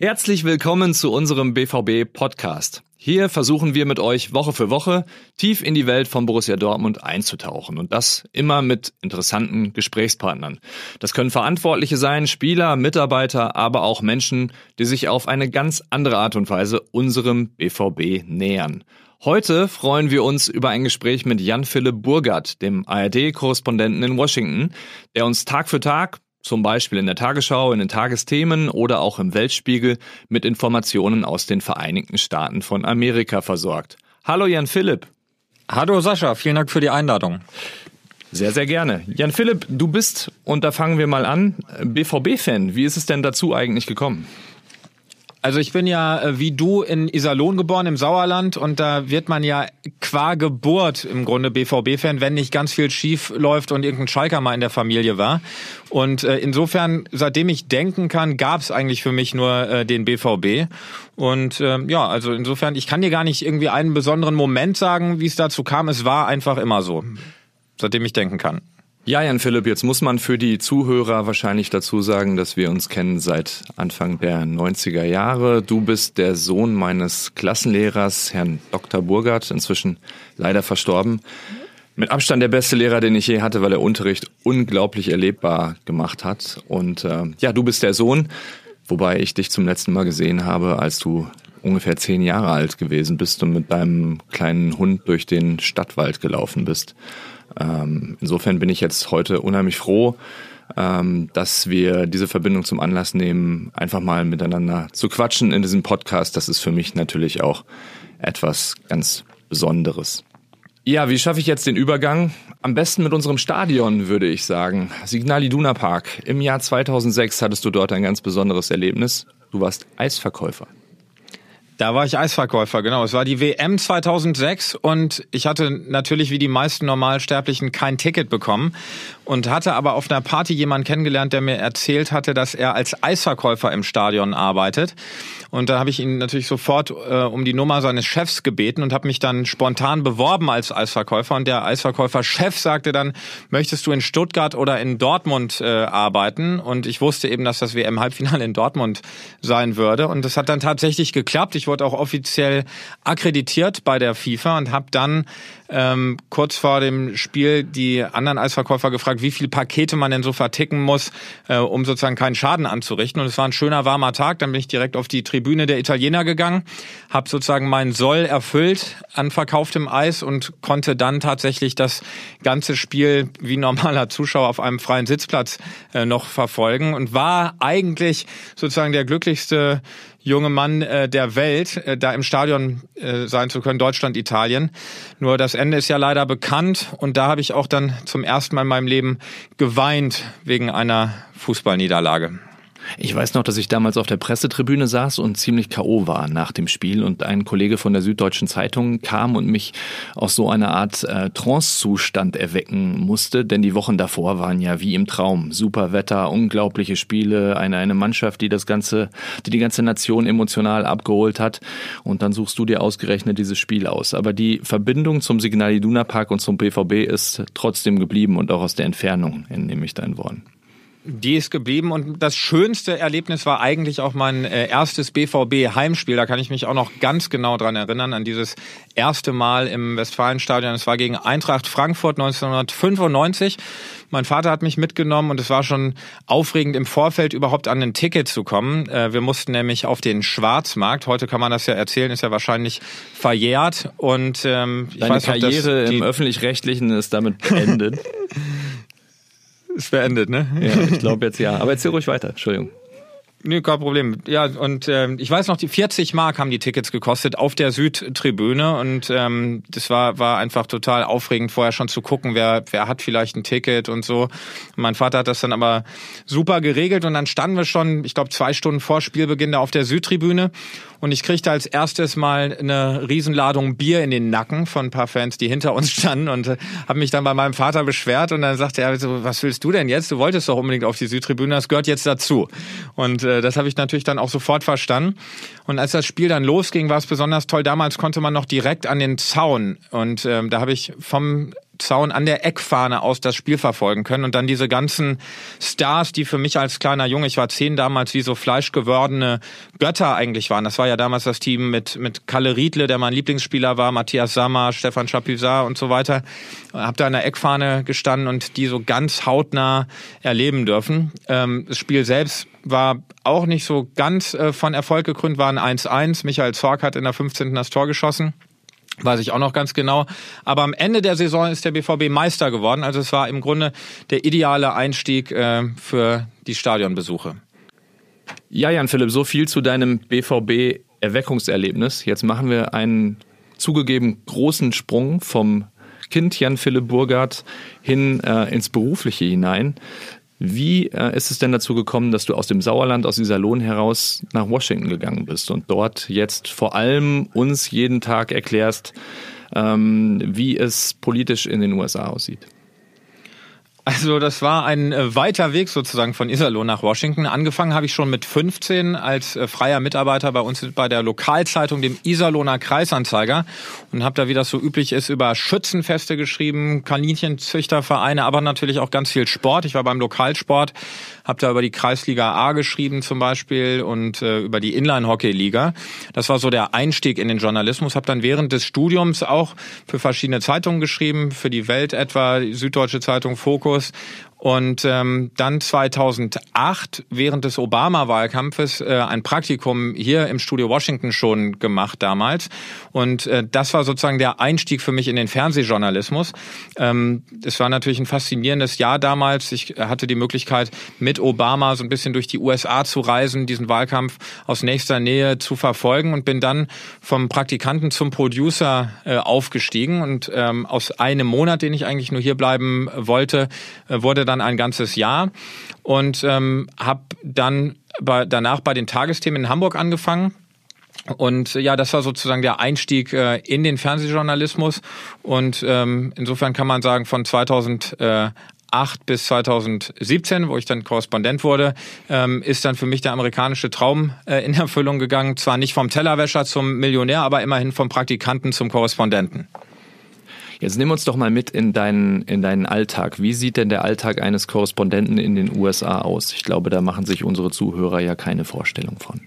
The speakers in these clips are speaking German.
Herzlich willkommen zu unserem BVB Podcast. Hier versuchen wir mit euch Woche für Woche tief in die Welt von Borussia Dortmund einzutauchen und das immer mit interessanten Gesprächspartnern. Das können Verantwortliche sein, Spieler, Mitarbeiter, aber auch Menschen, die sich auf eine ganz andere Art und Weise unserem BVB nähern. Heute freuen wir uns über ein Gespräch mit Jan-Philipp Burgert, dem ARD-Korrespondenten in Washington, der uns Tag für Tag zum Beispiel in der Tagesschau, in den Tagesthemen oder auch im Weltspiegel mit Informationen aus den Vereinigten Staaten von Amerika versorgt. Hallo Jan Philipp. Hallo Sascha, vielen Dank für die Einladung. Sehr, sehr gerne. Jan Philipp, du bist, und da fangen wir mal an, BVB-Fan. Wie ist es denn dazu eigentlich gekommen? Also ich bin ja äh, wie du in Iserlohn geboren im Sauerland und da wird man ja qua Geburt im Grunde BVB-Fan, wenn nicht ganz viel schief läuft und irgendein Schalker mal in der Familie war. Und äh, insofern, seitdem ich denken kann, gab es eigentlich für mich nur äh, den BVB. Und äh, ja, also insofern, ich kann dir gar nicht irgendwie einen besonderen Moment sagen, wie es dazu kam. Es war einfach immer so, seitdem ich denken kann. Ja, Jan Philipp, jetzt muss man für die Zuhörer wahrscheinlich dazu sagen, dass wir uns kennen seit Anfang der 90er Jahre. Du bist der Sohn meines Klassenlehrers, Herrn Dr. Burgert, inzwischen leider verstorben. Mit Abstand der beste Lehrer, den ich je hatte, weil er Unterricht unglaublich erlebbar gemacht hat. Und äh, ja, du bist der Sohn, wobei ich dich zum letzten Mal gesehen habe, als du ungefähr zehn Jahre alt gewesen bist und mit deinem kleinen Hund durch den Stadtwald gelaufen bist. Ähm, insofern bin ich jetzt heute unheimlich froh, ähm, dass wir diese Verbindung zum Anlass nehmen, einfach mal miteinander zu quatschen in diesem Podcast. Das ist für mich natürlich auch etwas ganz Besonderes. Ja, wie schaffe ich jetzt den Übergang? Am besten mit unserem Stadion, würde ich sagen. Signal Iduna Park. Im Jahr 2006 hattest du dort ein ganz besonderes Erlebnis. Du warst Eisverkäufer. Da war ich Eisverkäufer, genau. Es war die WM 2006 und ich hatte natürlich wie die meisten Normalsterblichen kein Ticket bekommen und hatte aber auf einer Party jemanden kennengelernt, der mir erzählt hatte, dass er als Eisverkäufer im Stadion arbeitet. Und da habe ich ihn natürlich sofort äh, um die Nummer seines Chefs gebeten und habe mich dann spontan beworben als Eisverkäufer. Und der Eisverkäufer-Chef sagte dann, möchtest du in Stuttgart oder in Dortmund äh, arbeiten? Und ich wusste eben, dass das WM-Halbfinale in Dortmund sein würde. Und das hat dann tatsächlich geklappt. Ich wurde auch offiziell akkreditiert bei der FIFA und habe dann ähm, kurz vor dem Spiel die anderen Eisverkäufer gefragt, wie viele Pakete man denn so verticken muss, äh, um sozusagen keinen Schaden anzurichten. Und es war ein schöner warmer Tag. Dann bin ich direkt auf die Tribüne der Italiener gegangen, habe sozusagen meinen Soll erfüllt an verkauftem Eis und konnte dann tatsächlich das ganze Spiel wie normaler Zuschauer auf einem freien Sitzplatz äh, noch verfolgen und war eigentlich sozusagen der glücklichste junge Mann äh, der Welt, äh, da im Stadion äh, sein zu können, Deutschland, Italien. Nur das Ende ist ja leider bekannt und da habe ich auch dann zum ersten Mal in meinem Leben geweint wegen einer Fußballniederlage. Ich weiß noch, dass ich damals auf der Pressetribüne saß und ziemlich K.O. war nach dem Spiel und ein Kollege von der Süddeutschen Zeitung kam und mich aus so einer Art äh, Trance-Zustand erwecken musste, denn die Wochen davor waren ja wie im Traum. Super Wetter, unglaubliche Spiele, eine, eine Mannschaft, die das ganze, die die ganze Nation emotional abgeholt hat und dann suchst du dir ausgerechnet dieses Spiel aus. Aber die Verbindung zum Signal Iduna Park und zum BVB ist trotzdem geblieben und auch aus der Entfernung entnehme ich dein Wort. Die ist geblieben und das schönste Erlebnis war eigentlich auch mein äh, erstes BVB-Heimspiel. Da kann ich mich auch noch ganz genau dran erinnern, an dieses erste Mal im Westfalenstadion. Es war gegen Eintracht Frankfurt 1995. Mein Vater hat mich mitgenommen und es war schon aufregend im Vorfeld überhaupt an ein Ticket zu kommen. Äh, wir mussten nämlich auf den Schwarzmarkt. Heute kann man das ja erzählen, ist ja wahrscheinlich verjährt. Und ähm, ich Deine weiß Karriere noch, im öffentlich-rechtlichen ist damit beendet. ist beendet, ne? Ja, ich glaube jetzt ja. Aber erzähl ruhig weiter, Entschuldigung. Nee, kein Problem. Ja, und äh, ich weiß noch, die 40 Mark haben die Tickets gekostet auf der Südtribüne und ähm, das war war einfach total aufregend vorher schon zu gucken, wer wer hat vielleicht ein Ticket und so. Mein Vater hat das dann aber super geregelt und dann standen wir schon, ich glaube zwei Stunden vor Spielbeginn da auf der Südtribüne und ich kriegte als erstes mal eine Riesenladung Bier in den Nacken von ein paar Fans, die hinter uns standen und äh, habe mich dann bei meinem Vater beschwert und dann sagte er, so, was willst du denn jetzt? Du wolltest doch unbedingt auf die Südtribüne, das gehört jetzt dazu. Und äh, das habe ich natürlich dann auch sofort verstanden. Und als das Spiel dann losging, war es besonders toll. Damals konnte man noch direkt an den Zaun und ähm, da habe ich vom Zaun an der Eckfahne aus das Spiel verfolgen können und dann diese ganzen Stars, die für mich als kleiner Junge, ich war zehn damals, wie so fleischgewordene Götter eigentlich waren. Das war ja damals das Team mit, mit Kalle Riedle, der mein Lieblingsspieler war, Matthias Sammer, Stefan Chapuisat und so weiter. Hab da an der Eckfahne gestanden und die so ganz hautnah erleben dürfen. Ähm, das Spiel selbst war auch nicht so ganz äh, von Erfolg gekrönt, war ein 1-1. Michael Zorc hat in der 15. das Tor geschossen. Weiß ich auch noch ganz genau. Aber am Ende der Saison ist der BVB Meister geworden. Also es war im Grunde der ideale Einstieg äh, für die Stadionbesuche. Ja, Jan Philipp, so viel zu deinem BVB Erweckungserlebnis. Jetzt machen wir einen zugegeben großen Sprung vom Kind Jan Philipp Burgard hin äh, ins Berufliche hinein. Wie äh, ist es denn dazu gekommen, dass du aus dem Sauerland, aus dieser Lohn heraus nach Washington gegangen bist und dort jetzt vor allem uns jeden Tag erklärst, ähm, wie es politisch in den USA aussieht? Also das war ein äh, weiter Weg sozusagen von Iserlohn nach Washington. Angefangen habe ich schon mit 15 als äh, freier Mitarbeiter bei uns bei der Lokalzeitung, dem Iserlohner Kreisanzeiger und habe da, wie das so üblich ist, über Schützenfeste geschrieben, Kaninchenzüchtervereine, aber natürlich auch ganz viel Sport. Ich war beim Lokalsport, habe da über die Kreisliga A geschrieben zum Beispiel und äh, über die Inline-Hockey-Liga. Das war so der Einstieg in den Journalismus. Habe dann während des Studiums auch für verschiedene Zeitungen geschrieben, für die Welt etwa, die Süddeutsche Zeitung, Fokus und ähm, dann 2008 während des Obama-Wahlkampfes äh, ein Praktikum hier im Studio Washington schon gemacht damals. Und äh, das war sozusagen der Einstieg für mich in den Fernsehjournalismus. Ähm, es war natürlich ein faszinierendes Jahr damals. Ich hatte die Möglichkeit, mit Obama so ein bisschen durch die USA zu reisen, diesen Wahlkampf aus nächster Nähe zu verfolgen und bin dann vom Praktikanten zum Producer äh, aufgestiegen. Und ähm, aus einem Monat, den ich eigentlich nur hier bleiben wollte, äh, wurde dann ein ganzes Jahr und ähm, habe dann bei, danach bei den Tagesthemen in Hamburg angefangen. Und ja, das war sozusagen der Einstieg äh, in den Fernsehjournalismus. Und ähm, insofern kann man sagen, von 2008 bis 2017, wo ich dann Korrespondent wurde, ähm, ist dann für mich der amerikanische Traum äh, in Erfüllung gegangen. Zwar nicht vom Tellerwäscher zum Millionär, aber immerhin vom Praktikanten zum Korrespondenten. Jetzt nimm uns doch mal mit in deinen, in deinen Alltag. Wie sieht denn der Alltag eines Korrespondenten in den USA aus? Ich glaube, da machen sich unsere Zuhörer ja keine Vorstellung von.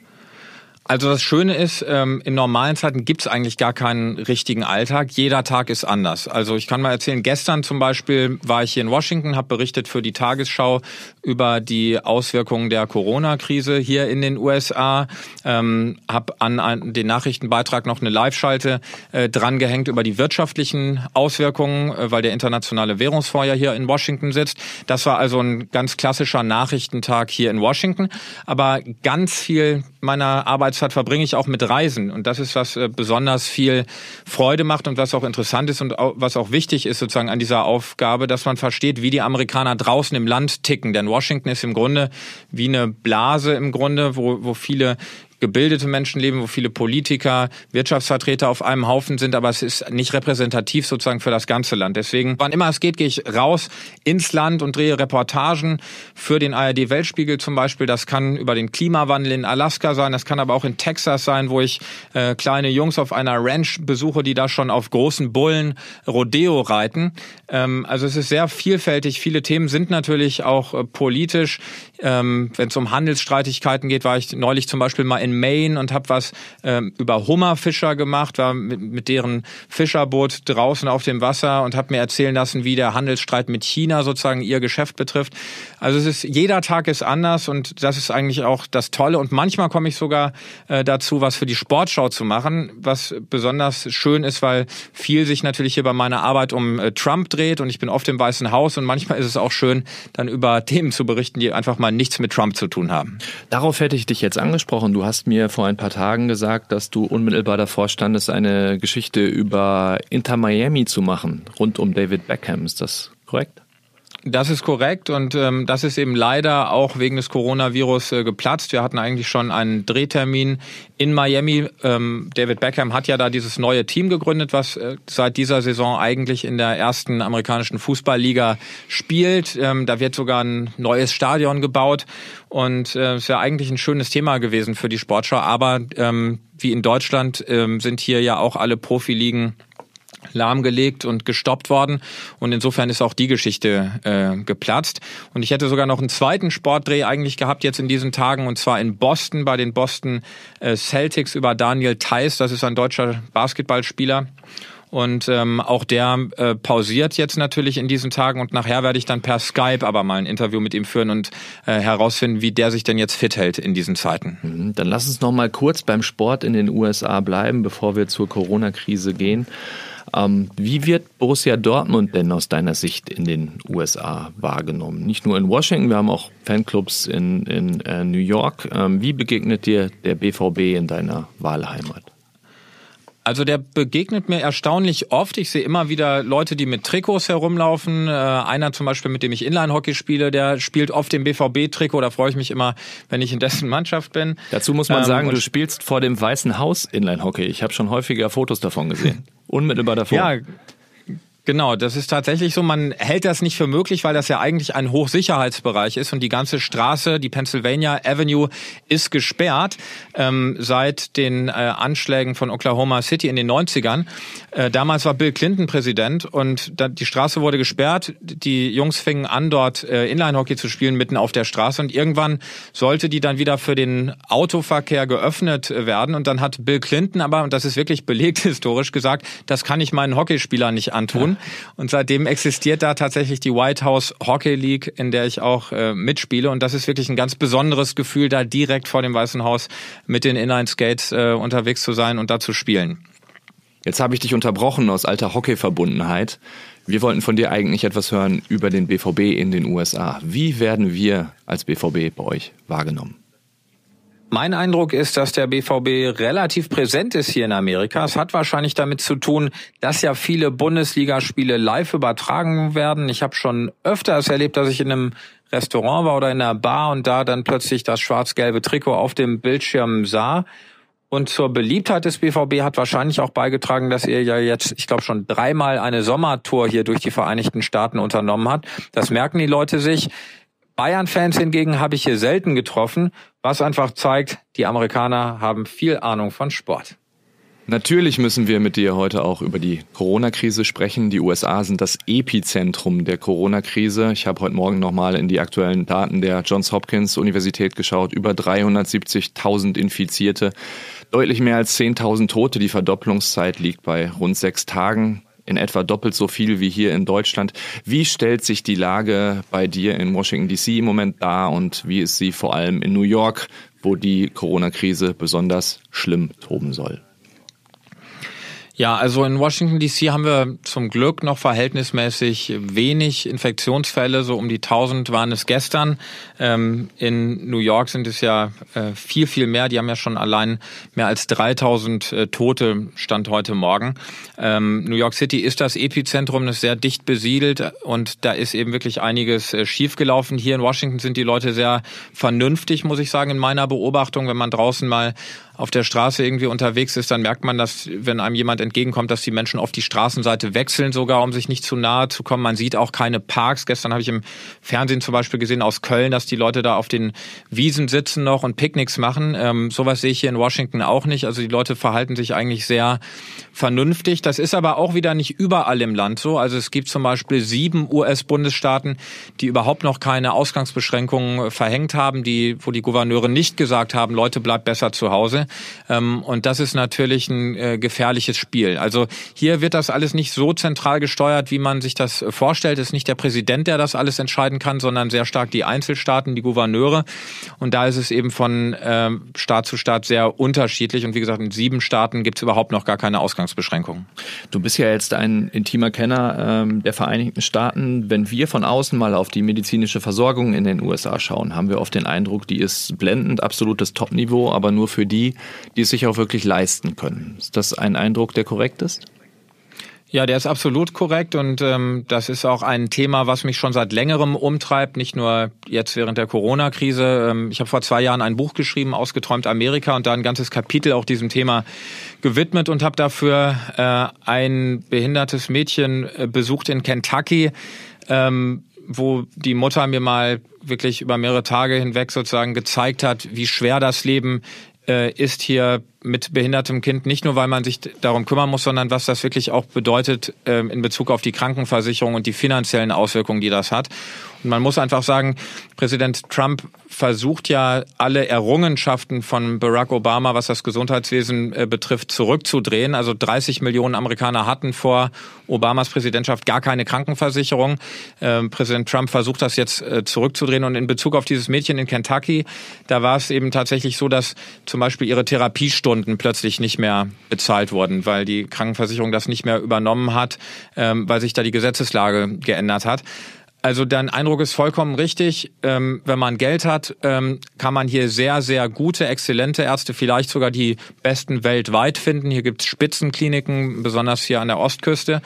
Also das Schöne ist, ähm, in normalen Zeiten gibt es eigentlich gar keinen richtigen Alltag. Jeder Tag ist anders. Also ich kann mal erzählen, gestern zum Beispiel war ich hier in Washington, habe berichtet für die Tagesschau über die Auswirkungen der Corona-Krise hier in den USA, ähm, habe an, an den Nachrichtenbeitrag noch eine Live-Schalte äh, drangehängt über die wirtschaftlichen Auswirkungen, äh, weil der Internationale Währungsfonds ja hier in Washington sitzt. Das war also ein ganz klassischer Nachrichtentag hier in Washington. Aber ganz viel meiner Arbeitszeit verbringe ich auch mit Reisen. Und das ist, was äh, besonders viel Freude macht und was auch interessant ist und was auch wichtig ist sozusagen an dieser Aufgabe, dass man versteht, wie die Amerikaner draußen im Land ticken. Denn Washington ist im Grunde wie eine Blase im Grunde, wo, wo viele gebildete Menschen leben, wo viele Politiker, Wirtschaftsvertreter auf einem Haufen sind, aber es ist nicht repräsentativ sozusagen für das ganze Land. Deswegen, wann immer es geht, gehe ich raus ins Land und drehe Reportagen für den ARD Weltspiegel zum Beispiel. Das kann über den Klimawandel in Alaska sein, das kann aber auch in Texas sein, wo ich äh, kleine Jungs auf einer Ranch besuche, die da schon auf großen Bullen Rodeo reiten. Ähm, also es ist sehr vielfältig. Viele Themen sind natürlich auch äh, politisch. Ähm, Wenn es um Handelsstreitigkeiten geht, war ich neulich zum Beispiel mal in in Maine und habe was ähm, über Hummerfischer gemacht, war mit, mit deren Fischerboot draußen auf dem Wasser und habe mir erzählen lassen, wie der Handelsstreit mit China sozusagen ihr Geschäft betrifft. Also es ist jeder Tag ist anders und das ist eigentlich auch das Tolle. Und manchmal komme ich sogar äh, dazu, was für die Sportschau zu machen, was besonders schön ist, weil viel sich natürlich hier bei meiner Arbeit um äh, Trump dreht und ich bin oft im Weißen Haus und manchmal ist es auch schön, dann über Themen zu berichten, die einfach mal nichts mit Trump zu tun haben. Darauf hätte ich dich jetzt angesprochen. Du hast hast mir vor ein paar Tagen gesagt, dass du unmittelbar davor standest, eine Geschichte über Inter Miami zu machen, rund um David Beckham. Ist das korrekt? Das ist korrekt und ähm, das ist eben leider auch wegen des Coronavirus äh, geplatzt. Wir hatten eigentlich schon einen Drehtermin in Miami. Ähm, David Beckham hat ja da dieses neue Team gegründet, was äh, seit dieser Saison eigentlich in der ersten amerikanischen Fußballliga spielt. Ähm, da wird sogar ein neues Stadion gebaut und äh, ist ja eigentlich ein schönes Thema gewesen für die Sportschau. Aber ähm, wie in Deutschland ähm, sind hier ja auch alle Profiligen lahmgelegt und gestoppt worden. Und insofern ist auch die Geschichte äh, geplatzt. Und ich hätte sogar noch einen zweiten Sportdreh eigentlich gehabt jetzt in diesen Tagen, und zwar in Boston bei den Boston äh, Celtics über Daniel Theiss. Das ist ein deutscher Basketballspieler. Und ähm, auch der äh, pausiert jetzt natürlich in diesen Tagen und nachher werde ich dann per Skype aber mal ein Interview mit ihm führen und äh, herausfinden, wie der sich denn jetzt fit hält in diesen Zeiten. Mhm. Dann lass uns noch mal kurz beim Sport in den USA bleiben, bevor wir zur Corona-Krise gehen. Ähm, wie wird Borussia Dortmund denn aus deiner Sicht in den USA wahrgenommen? Nicht nur in Washington, wir haben auch Fanclubs in, in äh, New York. Ähm, wie begegnet dir der BVB in deiner Wahlheimat? Also der begegnet mir erstaunlich oft. Ich sehe immer wieder Leute, die mit Trikots herumlaufen. Äh, einer zum Beispiel, mit dem ich Inline-Hockey spiele, der spielt oft im BVB-Trikot. Da freue ich mich immer, wenn ich in dessen Mannschaft bin. Dazu muss man ähm, sagen, du spielst vor dem Weißen Haus Inline-Hockey. Ich habe schon häufiger Fotos davon gesehen. Unmittelbar davor. Ja, Genau, das ist tatsächlich so. Man hält das nicht für möglich, weil das ja eigentlich ein Hochsicherheitsbereich ist und die ganze Straße, die Pennsylvania Avenue, ist gesperrt ähm, seit den äh, Anschlägen von Oklahoma City in den 90ern. Äh, damals war Bill Clinton Präsident und da, die Straße wurde gesperrt. Die Jungs fingen an, dort äh, Inline-Hockey zu spielen, mitten auf der Straße und irgendwann sollte die dann wieder für den Autoverkehr geöffnet werden und dann hat Bill Clinton aber, und das ist wirklich belegt historisch, gesagt, das kann ich meinen Hockeyspielern nicht antun. Und seitdem existiert da tatsächlich die White House Hockey League, in der ich auch äh, mitspiele. Und das ist wirklich ein ganz besonderes Gefühl, da direkt vor dem Weißen Haus mit den Inline Skates äh, unterwegs zu sein und da zu spielen. Jetzt habe ich dich unterbrochen aus alter Hockey-Verbundenheit. Wir wollten von dir eigentlich etwas hören über den BVB in den USA. Wie werden wir als BVB bei euch wahrgenommen? Mein Eindruck ist, dass der BVB relativ präsent ist hier in Amerika. Es hat wahrscheinlich damit zu tun, dass ja viele Bundesligaspiele live übertragen werden. Ich habe schon öfters erlebt, dass ich in einem Restaurant war oder in einer Bar und da dann plötzlich das schwarz-gelbe Trikot auf dem Bildschirm sah. Und zur Beliebtheit des BVB hat wahrscheinlich auch beigetragen, dass ihr ja jetzt, ich glaube, schon dreimal eine Sommertour hier durch die Vereinigten Staaten unternommen habt. Das merken die Leute sich. Bayern-Fans hingegen habe ich hier selten getroffen, was einfach zeigt, die Amerikaner haben viel Ahnung von Sport. Natürlich müssen wir mit dir heute auch über die Corona-Krise sprechen. Die USA sind das Epizentrum der Corona-Krise. Ich habe heute Morgen nochmal in die aktuellen Daten der Johns Hopkins Universität geschaut. Über 370.000 Infizierte, deutlich mehr als 10.000 Tote. Die Verdopplungszeit liegt bei rund sechs Tagen in etwa doppelt so viel wie hier in Deutschland. Wie stellt sich die Lage bei dir in Washington DC im Moment dar und wie ist sie vor allem in New York, wo die Corona-Krise besonders schlimm toben soll? Ja, also in Washington DC haben wir zum Glück noch verhältnismäßig wenig Infektionsfälle. So um die 1000 waren es gestern. Ähm, in New York sind es ja äh, viel, viel mehr. Die haben ja schon allein mehr als 3000 äh, Tote Stand heute Morgen. Ähm, New York City ist das Epizentrum, ist sehr dicht besiedelt und da ist eben wirklich einiges äh, schiefgelaufen. Hier in Washington sind die Leute sehr vernünftig, muss ich sagen, in meiner Beobachtung. Wenn man draußen mal auf der Straße irgendwie unterwegs ist, dann merkt man, dass wenn einem jemand entgegenkommt, dass die Menschen auf die Straßenseite wechseln, sogar um sich nicht zu nahe zu kommen. Man sieht auch keine Parks. Gestern habe ich im Fernsehen zum Beispiel gesehen aus Köln, dass die Leute da auf den Wiesen sitzen noch und Picknicks machen. Ähm, sowas sehe ich hier in Washington auch nicht. Also die Leute verhalten sich eigentlich sehr vernünftig. Das ist aber auch wieder nicht überall im Land so. Also es gibt zum Beispiel sieben US-Bundesstaaten, die überhaupt noch keine Ausgangsbeschränkungen verhängt haben, die, wo die Gouverneure nicht gesagt haben, Leute, bleibt besser zu Hause. Ähm, und das ist natürlich ein äh, gefährliches Spiel. Also hier wird das alles nicht so zentral gesteuert, wie man sich das vorstellt. Es ist nicht der Präsident, der das alles entscheiden kann, sondern sehr stark die Einzelstaaten, die Gouverneure. Und da ist es eben von ähm, Staat zu Staat sehr unterschiedlich. Und wie gesagt, in sieben Staaten gibt es überhaupt noch gar keine Ausgangsbeschränkungen. Du bist ja jetzt ein intimer Kenner ähm, der Vereinigten Staaten. Wenn wir von außen mal auf die medizinische Versorgung in den USA schauen, haben wir oft den Eindruck, die ist blendend, absolutes Topniveau, aber nur für die, die es sich auch wirklich leisten können. Ist das ein Eindruck, der korrekt ist? Ja, der ist absolut korrekt und ähm, das ist auch ein Thema, was mich schon seit längerem umtreibt, nicht nur jetzt während der Corona-Krise. Ähm, ich habe vor zwei Jahren ein Buch geschrieben, Ausgeträumt Amerika, und da ein ganzes Kapitel auch diesem Thema gewidmet und habe dafür äh, ein behindertes Mädchen äh, besucht in Kentucky. Ähm, wo die Mutter mir mal wirklich über mehrere Tage hinweg sozusagen gezeigt hat, wie schwer das Leben äh, ist hier mit behindertem Kind nicht nur, weil man sich darum kümmern muss, sondern was das wirklich auch bedeutet ähm, in Bezug auf die Krankenversicherung und die finanziellen Auswirkungen, die das hat. Man muss einfach sagen, Präsident Trump versucht ja alle Errungenschaften von Barack Obama, was das Gesundheitswesen äh, betrifft, zurückzudrehen. Also 30 Millionen Amerikaner hatten vor Obamas Präsidentschaft gar keine Krankenversicherung. Ähm, Präsident Trump versucht das jetzt äh, zurückzudrehen. Und in Bezug auf dieses Mädchen in Kentucky, da war es eben tatsächlich so, dass zum Beispiel ihre Therapiestunden plötzlich nicht mehr bezahlt wurden, weil die Krankenversicherung das nicht mehr übernommen hat, ähm, weil sich da die Gesetzeslage geändert hat. Also dein Eindruck ist vollkommen richtig. Ähm, wenn man Geld hat, ähm, kann man hier sehr, sehr gute, exzellente Ärzte, vielleicht sogar die besten weltweit finden. Hier gibt's Spitzenkliniken, besonders hier an der Ostküste.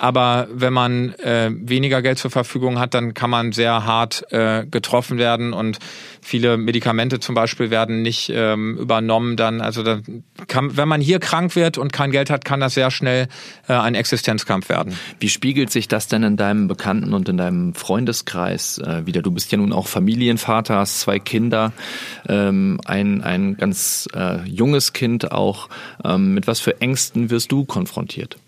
Aber wenn man äh, weniger Geld zur Verfügung hat, dann kann man sehr hart äh, getroffen werden und viele Medikamente zum Beispiel werden nicht ähm, übernommen. Dann, also dann kann, wenn man hier krank wird und kein Geld hat, kann das sehr schnell äh, ein Existenzkampf werden. Wie spiegelt sich das denn in deinem Bekannten- und in deinem Freundeskreis äh, wieder? Du bist ja nun auch Familienvater, hast zwei Kinder, ähm, ein, ein ganz äh, junges Kind auch. Ähm, mit was für Ängsten wirst du konfrontiert?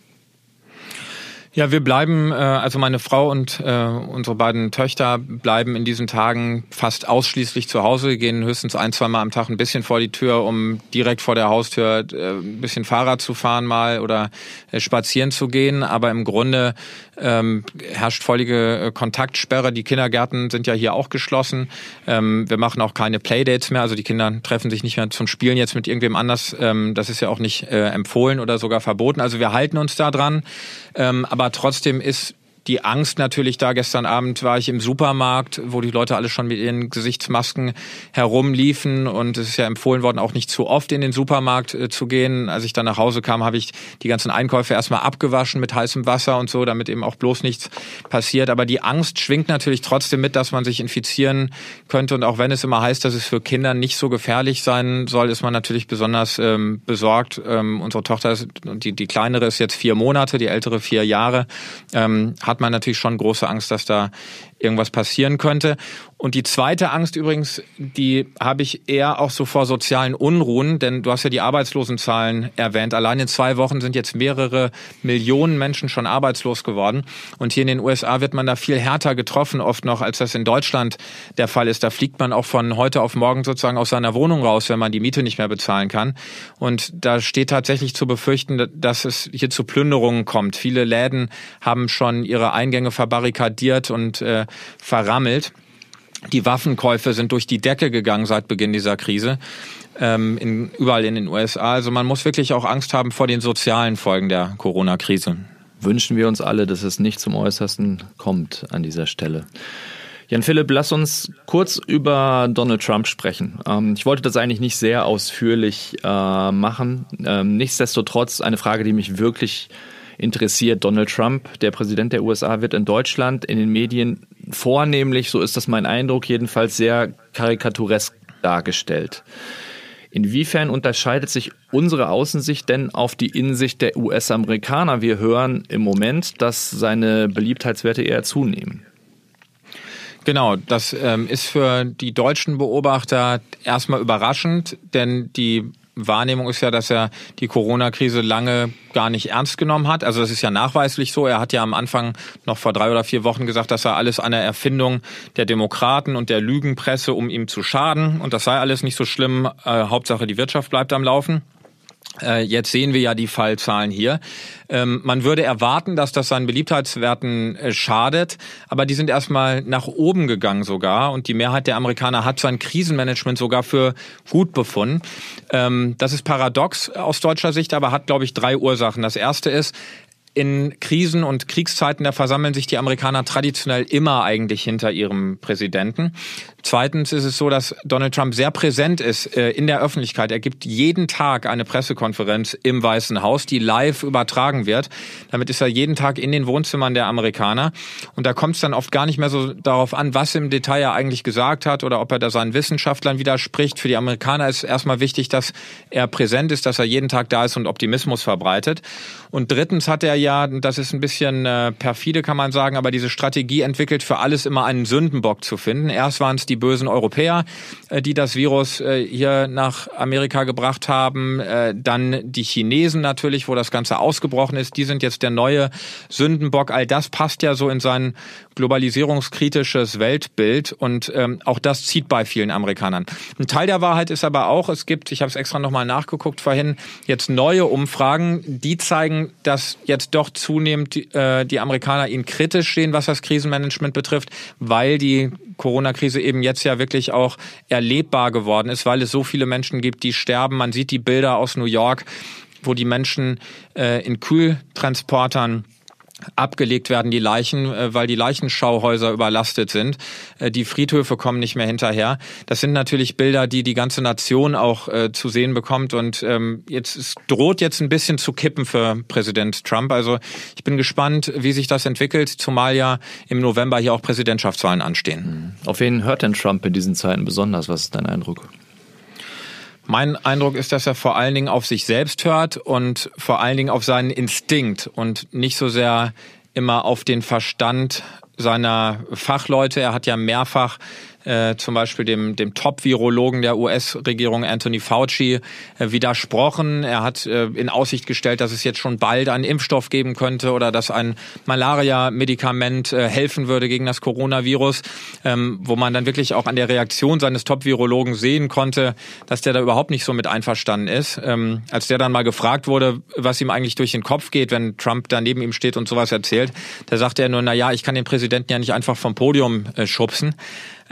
Ja, wir bleiben, äh, also meine Frau und äh, unsere beiden Töchter bleiben in diesen Tagen fast ausschließlich zu Hause, wir gehen höchstens ein, zwei Mal am Tag ein bisschen vor die Tür, um direkt vor der Haustür äh, ein bisschen Fahrrad zu fahren mal oder äh, spazieren zu gehen. Aber im Grunde ähm, herrscht völlige äh, Kontaktsperre. Die Kindergärten sind ja hier auch geschlossen. Ähm, wir machen auch keine Playdates mehr, also die Kinder treffen sich nicht mehr zum Spielen jetzt mit irgendwem anders. Ähm, das ist ja auch nicht äh, empfohlen oder sogar verboten. Also wir halten uns da dran. Ähm, aber trotzdem ist die Angst natürlich da. Gestern Abend war ich im Supermarkt, wo die Leute alle schon mit ihren Gesichtsmasken herumliefen und es ist ja empfohlen worden, auch nicht zu oft in den Supermarkt äh, zu gehen. Als ich dann nach Hause kam, habe ich die ganzen Einkäufe erstmal abgewaschen mit heißem Wasser und so, damit eben auch bloß nichts passiert. Aber die Angst schwingt natürlich trotzdem mit, dass man sich infizieren könnte und auch wenn es immer heißt, dass es für Kinder nicht so gefährlich sein soll, ist man natürlich besonders ähm, besorgt. Ähm, unsere Tochter ist, die, die kleinere ist jetzt vier Monate, die ältere vier Jahre, ähm, hat man natürlich schon große Angst, dass da irgendwas passieren könnte. Und die zweite Angst übrigens, die habe ich eher auch so vor sozialen Unruhen, denn du hast ja die Arbeitslosenzahlen erwähnt. Allein in zwei Wochen sind jetzt mehrere Millionen Menschen schon arbeitslos geworden. Und hier in den USA wird man da viel härter getroffen, oft noch, als das in Deutschland der Fall ist. Da fliegt man auch von heute auf morgen sozusagen aus seiner Wohnung raus, wenn man die Miete nicht mehr bezahlen kann. Und da steht tatsächlich zu befürchten, dass es hier zu Plünderungen kommt. Viele Läden haben schon ihre Eingänge verbarrikadiert und äh, verrammelt. Die Waffenkäufe sind durch die Decke gegangen seit Beginn dieser Krise, ähm, in, überall in den USA. Also man muss wirklich auch Angst haben vor den sozialen Folgen der Corona-Krise. Wünschen wir uns alle, dass es nicht zum Äußersten kommt an dieser Stelle. Jan Philipp, lass uns kurz über Donald Trump sprechen. Ähm, ich wollte das eigentlich nicht sehr ausführlich äh, machen. Ähm, nichtsdestotrotz eine Frage, die mich wirklich interessiert. Donald Trump, der Präsident der USA, wird in Deutschland in den Medien vornehmlich, so ist das mein Eindruck, jedenfalls sehr karikaturesk dargestellt. Inwiefern unterscheidet sich unsere Außensicht denn auf die Innensicht der US-Amerikaner? Wir hören im Moment, dass seine Beliebtheitswerte eher zunehmen. Genau, das ähm, ist für die deutschen Beobachter erstmal überraschend, denn die Wahrnehmung ist ja, dass er die Corona-Krise lange gar nicht ernst genommen hat. Also das ist ja nachweislich so. Er hat ja am Anfang noch vor drei oder vier Wochen gesagt, dass er alles an der Erfindung der Demokraten und der Lügenpresse, um ihm zu schaden. Und das sei alles nicht so schlimm. Äh, Hauptsache, die Wirtschaft bleibt am Laufen. Äh, jetzt sehen wir ja die Fallzahlen hier. Ähm, man würde erwarten, dass das seinen Beliebtheitswerten äh, schadet, aber die sind erstmal nach oben gegangen sogar und die Mehrheit der Amerikaner hat sein Krisenmanagement sogar für gut befunden. Ähm, das ist paradox aus deutscher Sicht, aber hat, glaube ich, drei Ursachen. Das erste ist, in Krisen und Kriegszeiten, da versammeln sich die Amerikaner traditionell immer eigentlich hinter ihrem Präsidenten. Zweitens ist es so, dass Donald Trump sehr präsent ist äh, in der Öffentlichkeit. Er gibt jeden Tag eine Pressekonferenz im Weißen Haus, die live übertragen wird. Damit ist er jeden Tag in den Wohnzimmern der Amerikaner. Und da kommt es dann oft gar nicht mehr so darauf an, was im Detail er eigentlich gesagt hat oder ob er da seinen Wissenschaftlern widerspricht. Für die Amerikaner ist erstmal wichtig, dass er präsent ist, dass er jeden Tag da ist und Optimismus verbreitet. Und drittens hat er ja, das ist ein bisschen äh, perfide, kann man sagen, aber diese Strategie entwickelt, für alles immer einen Sündenbock zu finden. Erst waren es die bösen Europäer, äh, die das Virus äh, hier nach Amerika gebracht haben. Äh, dann die Chinesen natürlich, wo das Ganze ausgebrochen ist. Die sind jetzt der neue Sündenbock. All das passt ja so in sein globalisierungskritisches Weltbild und ähm, auch das zieht bei vielen Amerikanern. Ein Teil der Wahrheit ist aber auch, es gibt, ich habe es extra nochmal nachgeguckt vorhin, jetzt neue Umfragen, die zeigen, dass jetzt doch zunehmend die, äh, die Amerikaner ihnen kritisch sehen, was das Krisenmanagement betrifft, weil die Corona-Krise eben jetzt ja wirklich auch erlebbar geworden ist, weil es so viele Menschen gibt, die sterben. Man sieht die Bilder aus New York, wo die Menschen äh, in Kühltransportern abgelegt werden die Leichen, äh, weil die Leichenschauhäuser überlastet sind. Äh, die Friedhöfe kommen nicht mehr hinterher. Das sind natürlich Bilder, die die ganze Nation auch äh, zu sehen bekommt. Und ähm, jetzt es droht jetzt ein bisschen zu kippen für Präsident Trump. Also ich bin gespannt, wie sich das entwickelt, zumal ja im November hier auch Präsidentschaftswahlen anstehen. Auf wen hört denn Trump in diesen Zeiten besonders? Was ist dein Eindruck? Mein Eindruck ist, dass er vor allen Dingen auf sich selbst hört und vor allen Dingen auf seinen Instinkt und nicht so sehr immer auf den Verstand seiner Fachleute. Er hat ja mehrfach äh, zum Beispiel dem, dem Top-Virologen der US-Regierung Anthony Fauci äh, widersprochen. Er hat äh, in Aussicht gestellt, dass es jetzt schon bald einen Impfstoff geben könnte oder dass ein Malaria-Medikament äh, helfen würde gegen das Coronavirus, ähm, wo man dann wirklich auch an der Reaktion seines Top-Virologen sehen konnte, dass der da überhaupt nicht so mit einverstanden ist. Ähm, als der dann mal gefragt wurde, was ihm eigentlich durch den Kopf geht, wenn Trump da neben ihm steht und sowas erzählt, da sagte er nur, na ja, ich kann den Präsidenten ja nicht einfach vom Podium äh, schubsen.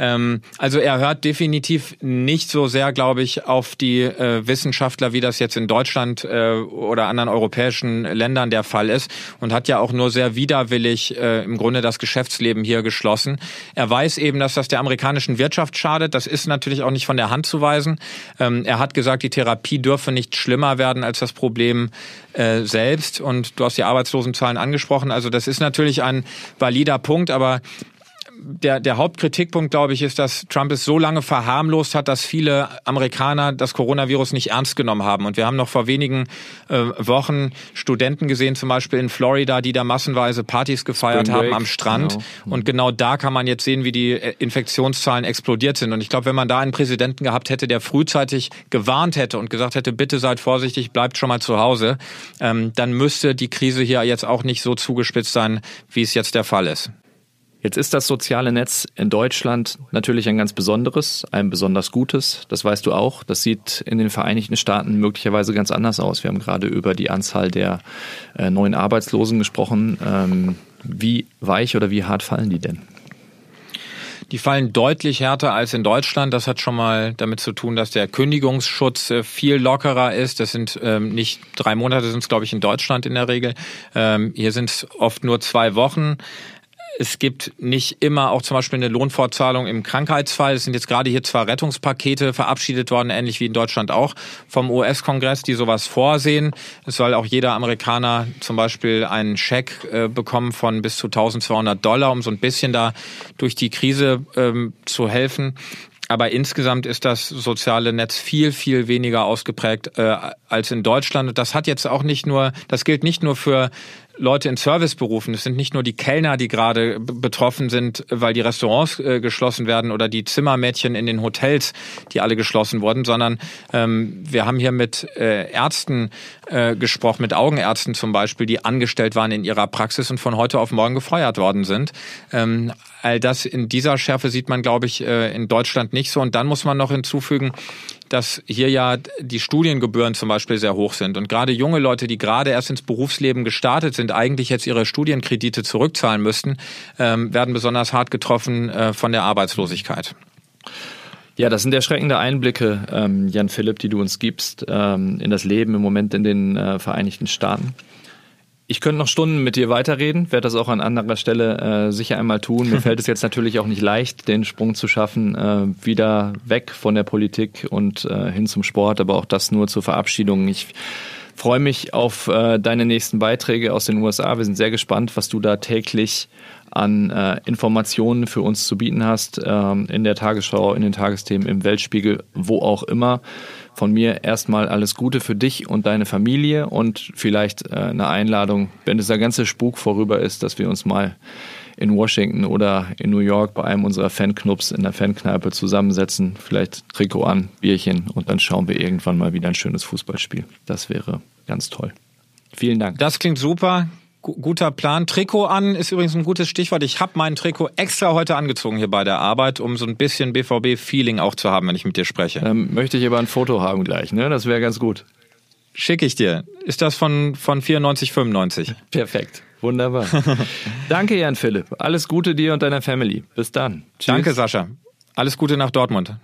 Ähm, also er hört definitiv nicht so sehr, glaube ich, auf die äh, Wissenschaftler, wie das jetzt in Deutschland äh, oder anderen europäischen Ländern der Fall ist und hat ja auch nur sehr widerwillig äh, im Grunde das Geschäftsleben hier geschlossen. Er weiß eben, dass das der amerikanischen Wirtschaft schadet. Das ist natürlich auch nicht von der Hand zu weisen. Ähm, er hat gesagt, die Therapie dürfe nicht schlimmer werden als das Problem äh, selbst. Und du hast die Arbeitslosenzahlen angesprochen. Also das ist natürlich ein valider Punkt, aber der, der Hauptkritikpunkt, glaube ich, ist, dass Trump es so lange verharmlost hat, dass viele Amerikaner das Coronavirus nicht ernst genommen haben. Und wir haben noch vor wenigen äh, Wochen Studenten gesehen, zum Beispiel in Florida, die da massenweise Partys gefeiert Spring haben Break, am Strand. Genau. Und genau da kann man jetzt sehen, wie die äh, Infektionszahlen explodiert sind. Und ich glaube, wenn man da einen Präsidenten gehabt hätte, der frühzeitig gewarnt hätte und gesagt hätte, bitte seid vorsichtig, bleibt schon mal zu Hause, ähm, dann müsste die Krise hier jetzt auch nicht so zugespitzt sein, wie es jetzt der Fall ist. Jetzt ist das soziale Netz in Deutschland natürlich ein ganz besonderes, ein besonders gutes. Das weißt du auch. Das sieht in den Vereinigten Staaten möglicherweise ganz anders aus. Wir haben gerade über die Anzahl der äh, neuen Arbeitslosen gesprochen. Ähm, wie weich oder wie hart fallen die denn? Die fallen deutlich härter als in Deutschland. Das hat schon mal damit zu tun, dass der Kündigungsschutz äh, viel lockerer ist. Das sind ähm, nicht drei Monate, sind es glaube ich in Deutschland in der Regel. Ähm, hier sind es oft nur zwei Wochen. Es gibt nicht immer auch zum Beispiel eine Lohnfortzahlung im Krankheitsfall. Es sind jetzt gerade hier zwar Rettungspakete verabschiedet worden, ähnlich wie in Deutschland auch vom US-Kongress, die sowas vorsehen. Es soll auch jeder Amerikaner zum Beispiel einen Scheck äh, bekommen von bis zu 1200 Dollar, um so ein bisschen da durch die Krise ähm, zu helfen. Aber insgesamt ist das soziale Netz viel, viel weniger ausgeprägt äh, als in Deutschland. das hat jetzt auch nicht nur, das gilt nicht nur für Leute in Serviceberufen. Es sind nicht nur die Kellner, die gerade betroffen sind, weil die Restaurants äh, geschlossen werden oder die Zimmermädchen in den Hotels, die alle geschlossen wurden, sondern ähm, wir haben hier mit äh, Ärzten äh, gesprochen, mit Augenärzten zum Beispiel, die angestellt waren in ihrer Praxis und von heute auf morgen gefeuert worden sind. Ähm, all das in dieser Schärfe sieht man, glaube ich, äh, in Deutschland nicht so. Und dann muss man noch hinzufügen, dass hier ja die Studiengebühren zum Beispiel sehr hoch sind. Und gerade junge Leute, die gerade erst ins Berufsleben gestartet sind, eigentlich jetzt ihre Studienkredite zurückzahlen müssten, ähm, werden besonders hart getroffen äh, von der Arbeitslosigkeit. Ja, das sind erschreckende Einblicke, ähm, Jan Philipp, die du uns gibst ähm, in das Leben im Moment in den äh, Vereinigten Staaten. Ich könnte noch Stunden mit dir weiterreden, werde das auch an anderer Stelle äh, sicher einmal tun. Mir fällt es jetzt natürlich auch nicht leicht, den Sprung zu schaffen, äh, wieder weg von der Politik und äh, hin zum Sport, aber auch das nur zur Verabschiedung. Ich freue mich auf äh, deine nächsten Beiträge aus den USA. Wir sind sehr gespannt, was du da täglich an äh, Informationen für uns zu bieten hast, ähm, in der Tagesschau, in den Tagesthemen, im Weltspiegel, wo auch immer. Von mir erstmal alles Gute für dich und deine Familie und vielleicht äh, eine Einladung, wenn dieser ganze Spuk vorüber ist, dass wir uns mal in Washington oder in New York bei einem unserer Fanclubs in der Fankneipe zusammensetzen, vielleicht Trikot an, Bierchen und dann schauen wir irgendwann mal wieder ein schönes Fußballspiel. Das wäre ganz toll. Vielen Dank. Das klingt super. Guter Plan. Trikot an ist übrigens ein gutes Stichwort. Ich habe mein Trikot extra heute angezogen hier bei der Arbeit, um so ein bisschen BVB-Feeling auch zu haben, wenn ich mit dir spreche. Ähm, möchte ich aber ein Foto haben gleich, ne? Das wäre ganz gut. Schicke ich dir. Ist das von, von 94, 95? Perfekt. Wunderbar. Danke, Jan Philipp. Alles Gute dir und deiner Family. Bis dann. Tschüss. Danke, Sascha. Alles Gute nach Dortmund.